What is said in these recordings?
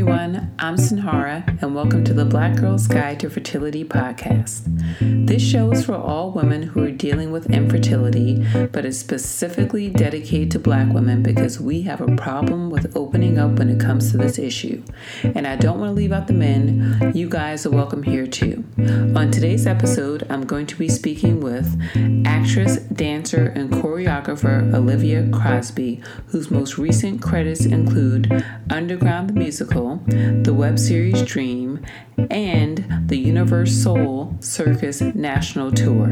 everyone. I'm Sinhara, and welcome to the Black Girl's Guide to Fertility podcast. This show is for all women who are dealing with infertility, but is specifically dedicated to black women because we have a problem with opening up when it comes to this issue. And I don't want to leave out the men. You guys are welcome here too. On today's episode, I'm going to be speaking with actress, dancer, and choreographer Olivia Crosby, whose most recent credits include Underground the Musical, the web series Dream, and the UniverSoul Circus National Tour.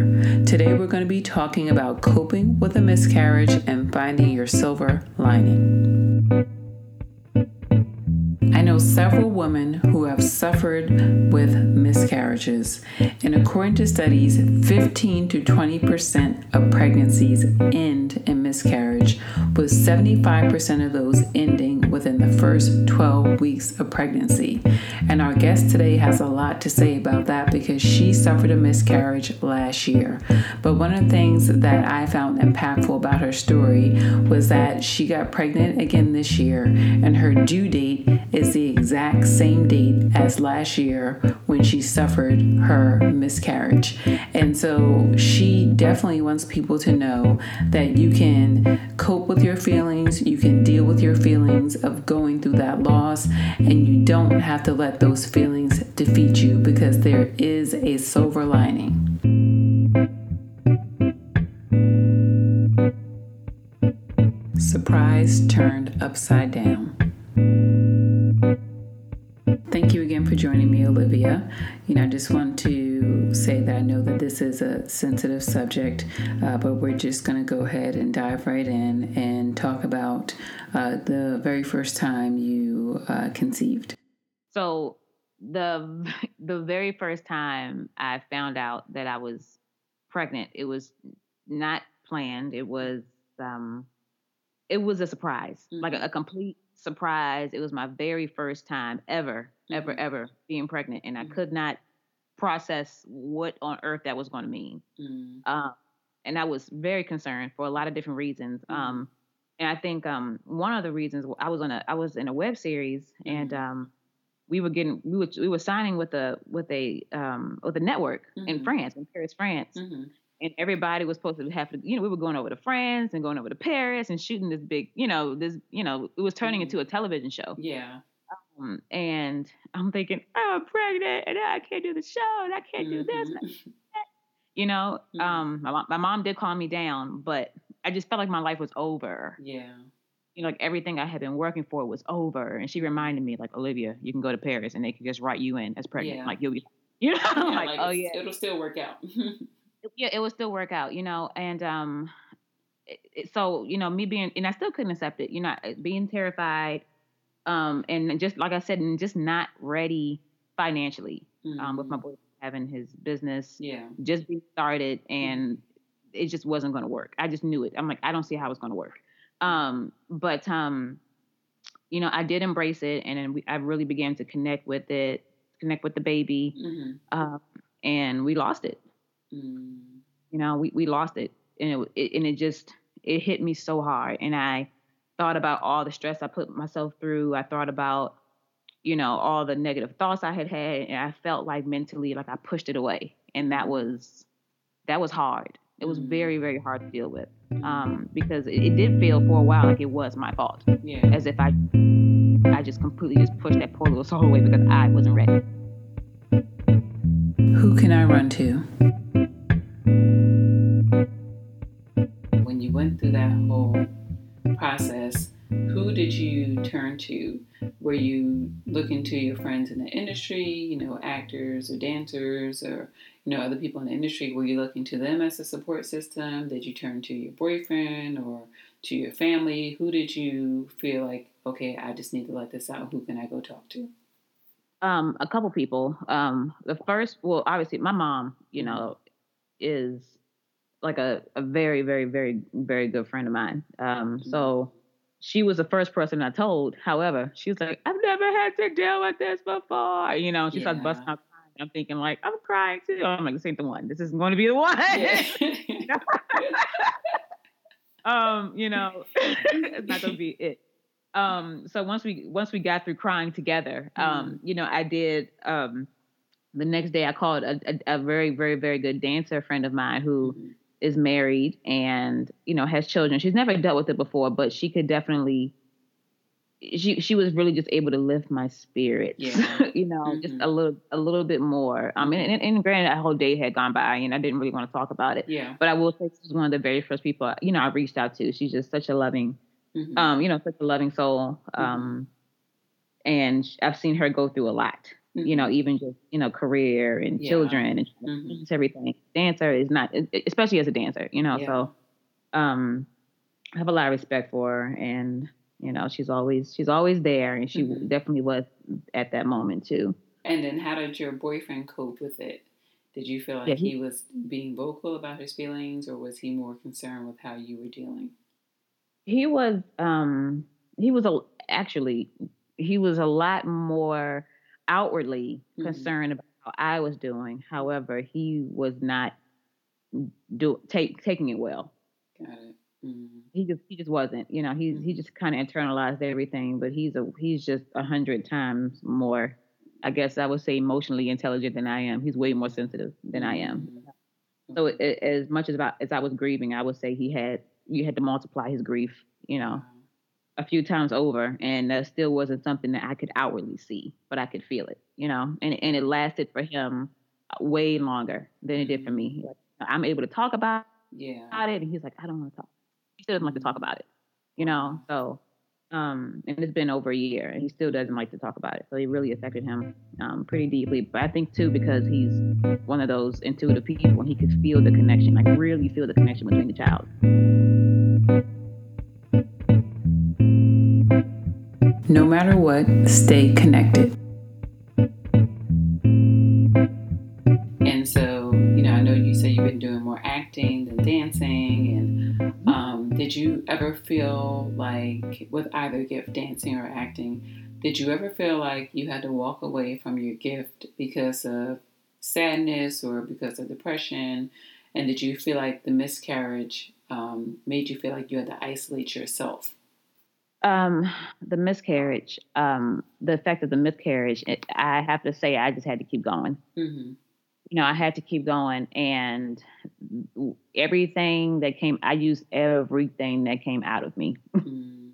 Today we're going to be talking about coping with a miscarriage and finding your silver lining. I know several women who have suffered with miscarriages, and according to studies, 15 to 20 percent of pregnancies end in miscarriage, with 75% of those ending within the first 12 weeks of pregnancy. And our guest today has a lot to say about that because she suffered a miscarriage last year. But one of the things that I found impactful about her story was that she got pregnant again this year, and her due date is the exact same date as last year when she suffered her miscarriage. And so she definitely wants people to know that you can cope with your feelings, you can deal with your feelings of going through that loss, and you don't have to let those feelings defeat you because there is a silver lining. Surprise turned upside down. Thank you again for joining me, Olivia. You know, I just want to is a sensitive subject, uh, but we're just going to go ahead and dive right in and talk about uh, the very first time you uh, conceived. So the the very first time I found out that I was pregnant, it was not planned. It was um, it was a surprise, mm-hmm. like a, a complete surprise. It was my very first time ever ever, mm-hmm. ever being pregnant, and I mm-hmm. could not process what on earth that was going to mean. Mm-hmm. Uh, and I was very concerned for a lot of different reasons. Mm-hmm. Um, and I think um, one of the reasons I was on a I was in a web series, and mm-hmm. um, we were getting we were we were signing with a with a um, with a network in mm-hmm. France, in Paris, France. And everybody was supposed to have to, you know, we were going over to France and going over to Paris and shooting this big, you know, this, you know, it was turning into a television show. Yeah. Um, and I'm thinking, oh, I'm pregnant, and I can't do the show, and I can't do this. Mm-hmm. You know, mm-hmm. um, my, my mom did calm me down, but I just felt like my life was over. Yeah. You know, like everything I had been working for was over. And she reminded me, like, Olivia, you can go to Paris and they can just write you in as pregnant. Yeah. Like, you'll be, you know, yeah, like, like, oh, yeah. It'll still work out. yeah, it will still work out, you know, and, um, it, so, you know, me being, and I still couldn't accept it, you know, being terrified, um, and just like I said, and just not ready financially mm-hmm. um, with my mm-hmm. boy having his business yeah just be started and it just wasn't going to work i just knew it i'm like i don't see how it's going to work um, but um, you know i did embrace it and then we, i really began to connect with it connect with the baby mm-hmm. uh, and we lost it mm. you know we, we lost it and it, it and it just it hit me so hard and i thought about all the stress I put myself through. I thought about, you know, all the negative thoughts I had had, and I felt like mentally like I pushed it away, and that was that was hard. It was very very hard to deal with um, because it, it, did feel for a while like it was my fault, yeah. as if I I just completely just pushed that poor little soul away because I wasn't ready. Who can I run to? Were you looking to your friends in the industry, you know, actors or dancers or, you know, other people in the industry? Were you looking to them as a support system? Did you turn to your boyfriend or to your family? Who did you feel like, okay, I just need to let this out? Who can I go talk to? Um, a couple people. Um, the first, well, obviously, my mom, you know, is like a, a very, very, very, very good friend of mine. Um, mm-hmm. so she was the first person I told. However, she was like, I've never had to deal with this before. You know, she yeah. started busting out crying. I'm thinking like, I'm crying too. I'm like, this ain't the one. This isn't going to be the one. Yeah. um, you know, it's not gonna be it. um, so once we once we got through crying together, um, mm-hmm. you know, I did. Um, the next day, I called a, a, a very, very, very good dancer friend of mine who mm-hmm. Is married and you know has children. She's never dealt with it before, but she could definitely she she was really just able to lift my spirits, yeah. you know, mm-hmm. just a little a little bit more. Um, and, and, and, granted, that whole day had gone by, and I didn't really want to talk about it. Yeah. But I will say she's one of the very first people, you know, I reached out to. She's just such a loving, mm-hmm. um, you know, such a loving soul. Mm-hmm. Um, and I've seen her go through a lot. You know, mm-hmm. even just you know, career and yeah. children and mm-hmm. everything. Dancer is not, especially as a dancer, you know. Yeah. So, um, I have a lot of respect for her and you know she's always she's always there and she mm-hmm. definitely was at that moment too and then how did your boyfriend cope with it did you feel like yeah, he, he, was being vocal about his feelings or was he more concerned with how you were dealing he was um he was a actually he was a lot more outwardly mm-hmm. concerned about how i was doing however he was not do take taking it well got it Mm-hmm. He just he just wasn't, you know, he's he mm-hmm. just kind of internalized everything, but he's a he's just a hundred times more, I guess I would say emotionally intelligent than I am. He's way more sensitive than I am. Mm-hmm. So it, as much as about as I was grieving, I would say he had you had to multiply his grief, you know, a few times over, and that still wasn't something that I could outwardly see, but I could feel it, you know, and and it lasted for him way longer than it did for me. I'm able to talk about yeah. about it, and he's like, I don't want to talk he still doesn't like to talk about it, you know. So, um, and it's been over a year, and he still doesn't like to talk about it. So it really affected him um, pretty deeply. But I think too because he's one of those intuitive people, and he could feel the connection, like really feel the connection between the child. No matter what, stay connected. And so, you know, I know you say you've been doing more acting than dancing and did you ever feel like, with either gift, dancing or acting, did you ever feel like you had to walk away from your gift because of sadness or because of depression? And did you feel like the miscarriage um, made you feel like you had to isolate yourself? Um, the miscarriage, um, the effect of the miscarriage, it, I have to say, I just had to keep going. Mm-hmm you know, I had to keep going and everything that came, I used everything that came out of me. Mm.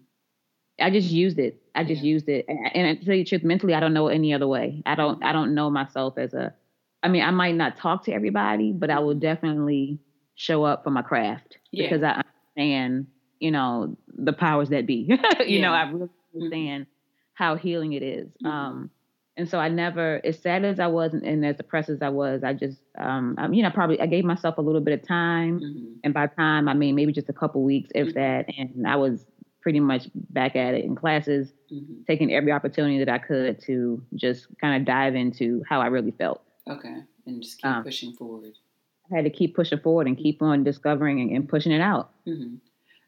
I just used it. I just yeah. used it. And, and to tell you the truth, mentally, I don't know any other way. I don't, I don't know myself as a, I mean, I might not talk to everybody, but I will mm-hmm. definitely show up for my craft yeah. because I understand, you know, the powers that be. you yeah. know, I really mm-hmm. understand mm-hmm. how healing it is. Mm-hmm. Um, and so I never, as sad as I was and, and as depressed as I was, I just, um, I, you know, probably I gave myself a little bit of time, mm-hmm. and by time I mean maybe just a couple weeks, if mm-hmm. that, and I was pretty much back at it in classes, mm-hmm. taking every opportunity that I could to just kind of dive into how I really felt. Okay, and just keep um, pushing forward. I had to keep pushing forward and keep on discovering and, and pushing it out.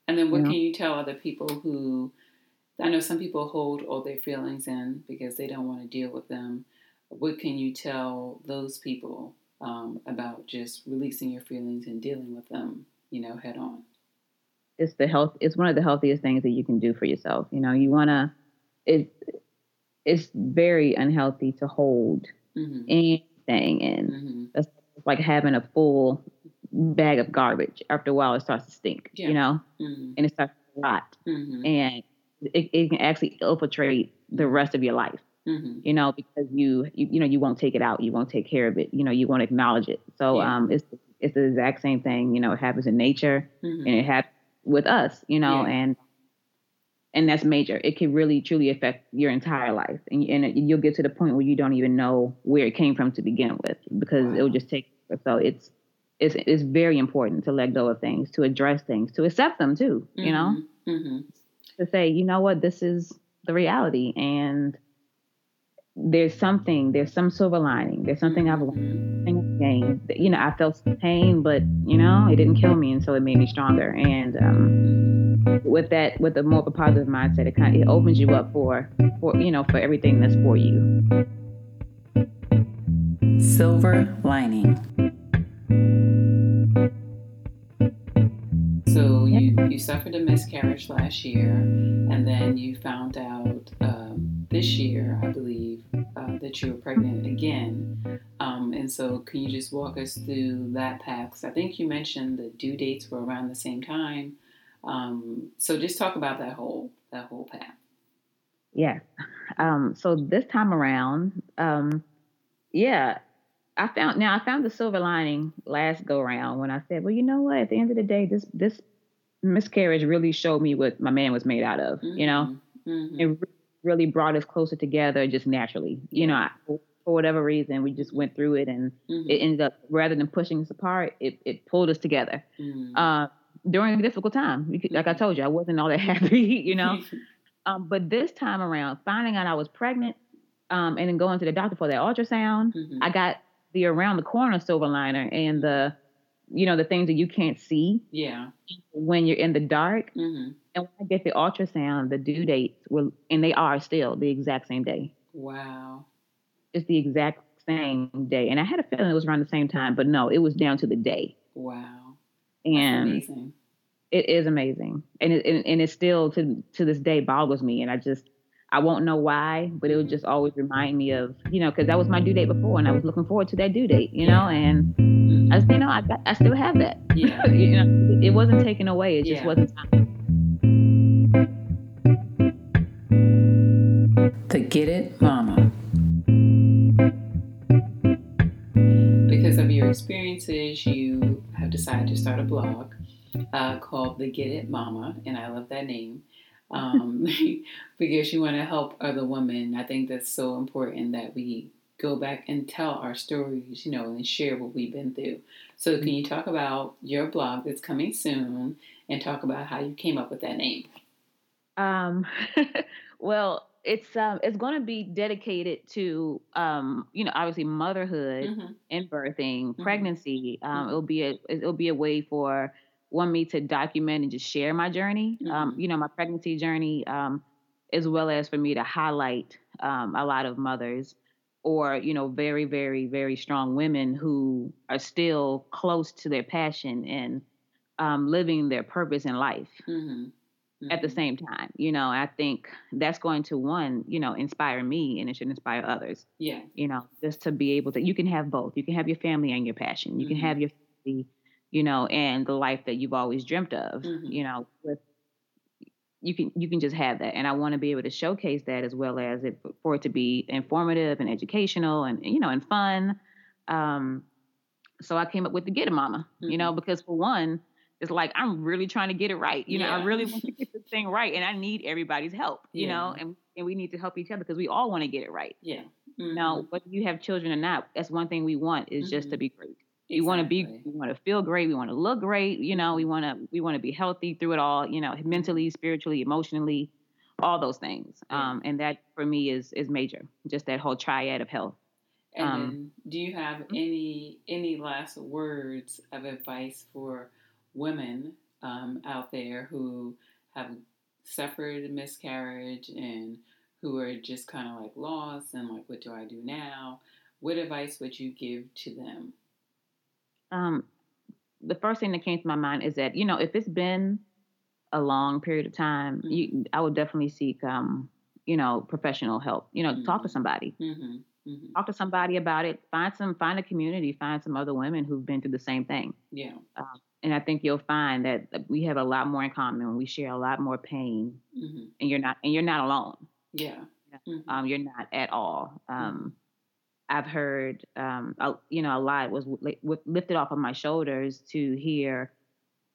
And then, what know? can you tell other people who I know some people hold all their feelings in because they don't want to deal with them. What can you tell those people um, about just releasing your feelings and dealing with them, you know, head on? It's the health. It's one of the healthiest things that you can do for yourself. You know, you want to. It, it's very unhealthy to hold mm-hmm. anything in. Mm-hmm. That's like having a full bag of garbage. After a while, it starts to stink. Yeah. You know, mm-hmm. and it starts to rot. Mm-hmm. And it, it can actually infiltrate the rest of your life. Mm-hmm. You know, because you, you you know you won't take it out, you won't take care of it, you know, you won't acknowledge it. So yeah. um, it's it's the exact same thing. You know, it happens in nature, mm-hmm. and it happens with us. You know, yeah. and and that's major. It can really truly affect your entire life, and, and you'll get to the point where you don't even know where it came from to begin with, because wow. it will just take. So it's it's it's very important to let go of things, to address things, to accept them too. You know. Mm-hmm. mm-hmm to say, you know what, this is the reality. And there's something, there's some silver lining. There's something I've learned. Gained. You know, I felt pain, but you know, it didn't kill me, and so it made me stronger. And um, with that, with a more of a positive mindset, it kind of it opens you up for, for you know, for everything that's for you. Silver lining. You, you suffered a miscarriage last year, and then you found out um, this year, I believe, uh, that you were pregnant again. Um, and so, can you just walk us through that path? Because I think you mentioned the due dates were around the same time. Um, so, just talk about that whole that whole path. Yes. Um, so this time around, um, yeah, I found now I found the silver lining last go round when I said, well, you know what? At the end of the day, this this miscarriage really showed me what my man was made out of. Mm-hmm. You know, mm-hmm. it really brought us closer together just naturally. You know, I, for whatever reason, we just went through it, and mm-hmm. it ended up rather than pushing us apart, it it pulled us together. Mm-hmm. Uh, during a difficult time, like I mm-hmm. told you, I wasn't all that happy. You know, um, but this time around, finding out I was pregnant, um, and then going to the doctor for that ultrasound, mm-hmm. I got the around the corner silver liner and the you know the things that you can't see yeah. when you're in the dark. Mm-hmm. and when i get the ultrasound the due dates were and they are still the exact same day. Wow. It's the exact same day. And i had a feeling it was around the same time but no it was down to the day. Wow. And it is amazing. And it and, and it still to to this day boggles me. And i just I won't know why, but it would just always remind me of, you know, because that was my due date before, and I was looking forward to that due date, you know, and I, you know, I, I still have that. Yeah. you know, it wasn't taken away; it just yeah. wasn't time. The Get It Mama. Because of your experiences, you have decided to start a blog uh, called The Get It Mama, and I love that name um, because you want to help other women. I think that's so important that we go back and tell our stories, you know, and share what we've been through. So, can you talk about your blog that's coming soon and talk about how you came up with that name? Um, well, it's um, it's going to be dedicated to um, you know, obviously motherhood mm-hmm. and birthing, mm-hmm. pregnancy. Um, mm-hmm. it'll be a it'll be a way for want me to document and just share my journey, um, mm-hmm. um, you know, my pregnancy journey, um, as well as for me to highlight um, a lot of mothers or, you know, very, very, very strong women who are still close to their passion and um, living their purpose in life. Mm-hmm. Mm-hmm. At the mm-hmm. same time, you know, I think that's going to one, you know, inspire me and it should inspire others. Yeah. You know, just to be able to, you can have both. You can have your family and your passion. You can mm-hmm. have your family you know, and the life that you've always dreamt of, mm-hmm. you know, with you can you can just have that and i want to be able to showcase that as well as it for it to be informative and educational and you know and fun um so i came up with the get it mama mm-hmm. you know mm-hmm. because for one it's like i'm really trying to get it right you yeah. know i really want to get this thing right and i need everybody's help you yeah. know and and we need to help each other because we all want to get it right yeah mm-hmm. now whether you have children or not that's one thing we want is just to mm-hmm. be great we want to be, we want to feel great. We want to look great. You know, we want to, we want to be healthy through it all. You know, mentally, spiritually, emotionally, all those things. Yeah. Um, and that for me is is major. Just that whole triad of health. And um, do you have mm-hmm. any any last words of advice for women um, out there who have suffered a miscarriage and who are just kind of like lost and like, what do I do now? What advice would you give to them? Um, the first thing that came to my mind is that you know if it's been a long period of time, mm-hmm. you, I would definitely seek um, you know professional help. You know, mm-hmm. talk to mm-hmm. somebody. Mm-hmm. mm-hmm. Talk to somebody about it. Find some, find a community. Find some other women who've been through the same thing. Yeah. Um, and I think you'll find that we have a lot more in common. We share a lot more pain, mm-hmm. and you're not, and you're not alone. Yeah. Um, you're not at all. Um, I've heard, um, a, you know, a lot was li- lifted off of my shoulders to hear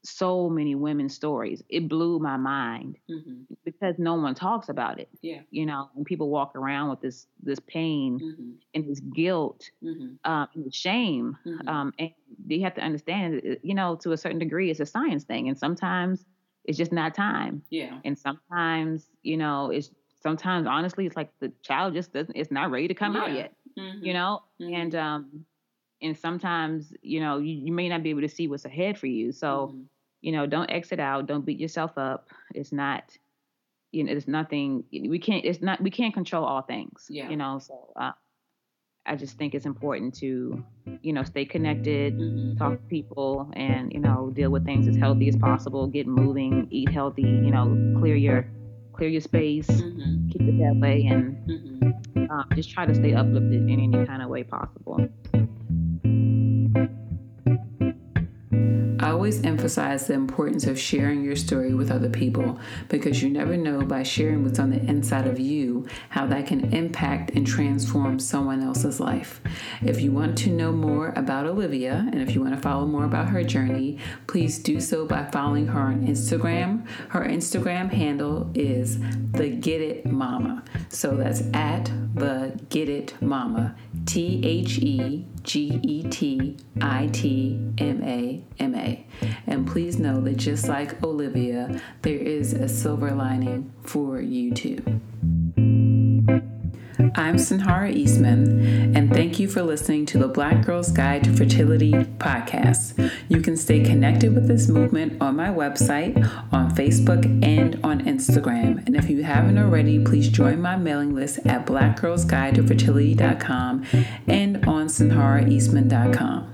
so many women's stories. It blew my mind mm-hmm. because no one talks about it. Yeah, you know, when people walk around with this this pain mm-hmm. and this guilt mm-hmm. um, and shame, mm-hmm. um, and you have to understand, you know, to a certain degree, it's a science thing, and sometimes it's just not time. Yeah, and sometimes, you know, it's sometimes honestly, it's like the child just doesn't, it's not ready to come yeah. out yet mm-hmm. you know, mm-hmm. and um, and sometimes you know you, you, may not be able to see what's ahead for you. So mm-hmm. you know, don't exit out. Don't beat yourself up. It's not, you know, it's nothing. We can't. It's not. We can't control all things. Yeah. You know. So uh, I just think it's important to, you know, stay connected, mm-hmm. talk to people, and you know, deal with things as healthy as possible. Get moving, eat healthy. You know, clear your clear your space, mm-hmm. keep it that way, and mm-hmm. Um, just try to stay uplifted in any kind of way possible. Always emphasize the importance of sharing your story with other people because you never know by sharing what's on the inside of you how that can impact and transform someone else's life. If you want to know more about Olivia and if you want to follow more about her journey, please do so by following her on Instagram. Her Instagram handle is the Get It Mama. So that's at the Get It Mama. T H E G E T I T M A M A. And please know that just like Olivia, there is a silver lining for you too. I'm Sinhara Eastman, and thank you for listening to the Black Girl's Guide to Fertility podcast. You can stay connected with this movement on my website, on Facebook, and on Instagram. And if you haven't already, please join my mailing list at blackgirlsguidetofertility.com and on sinharaeastman.com.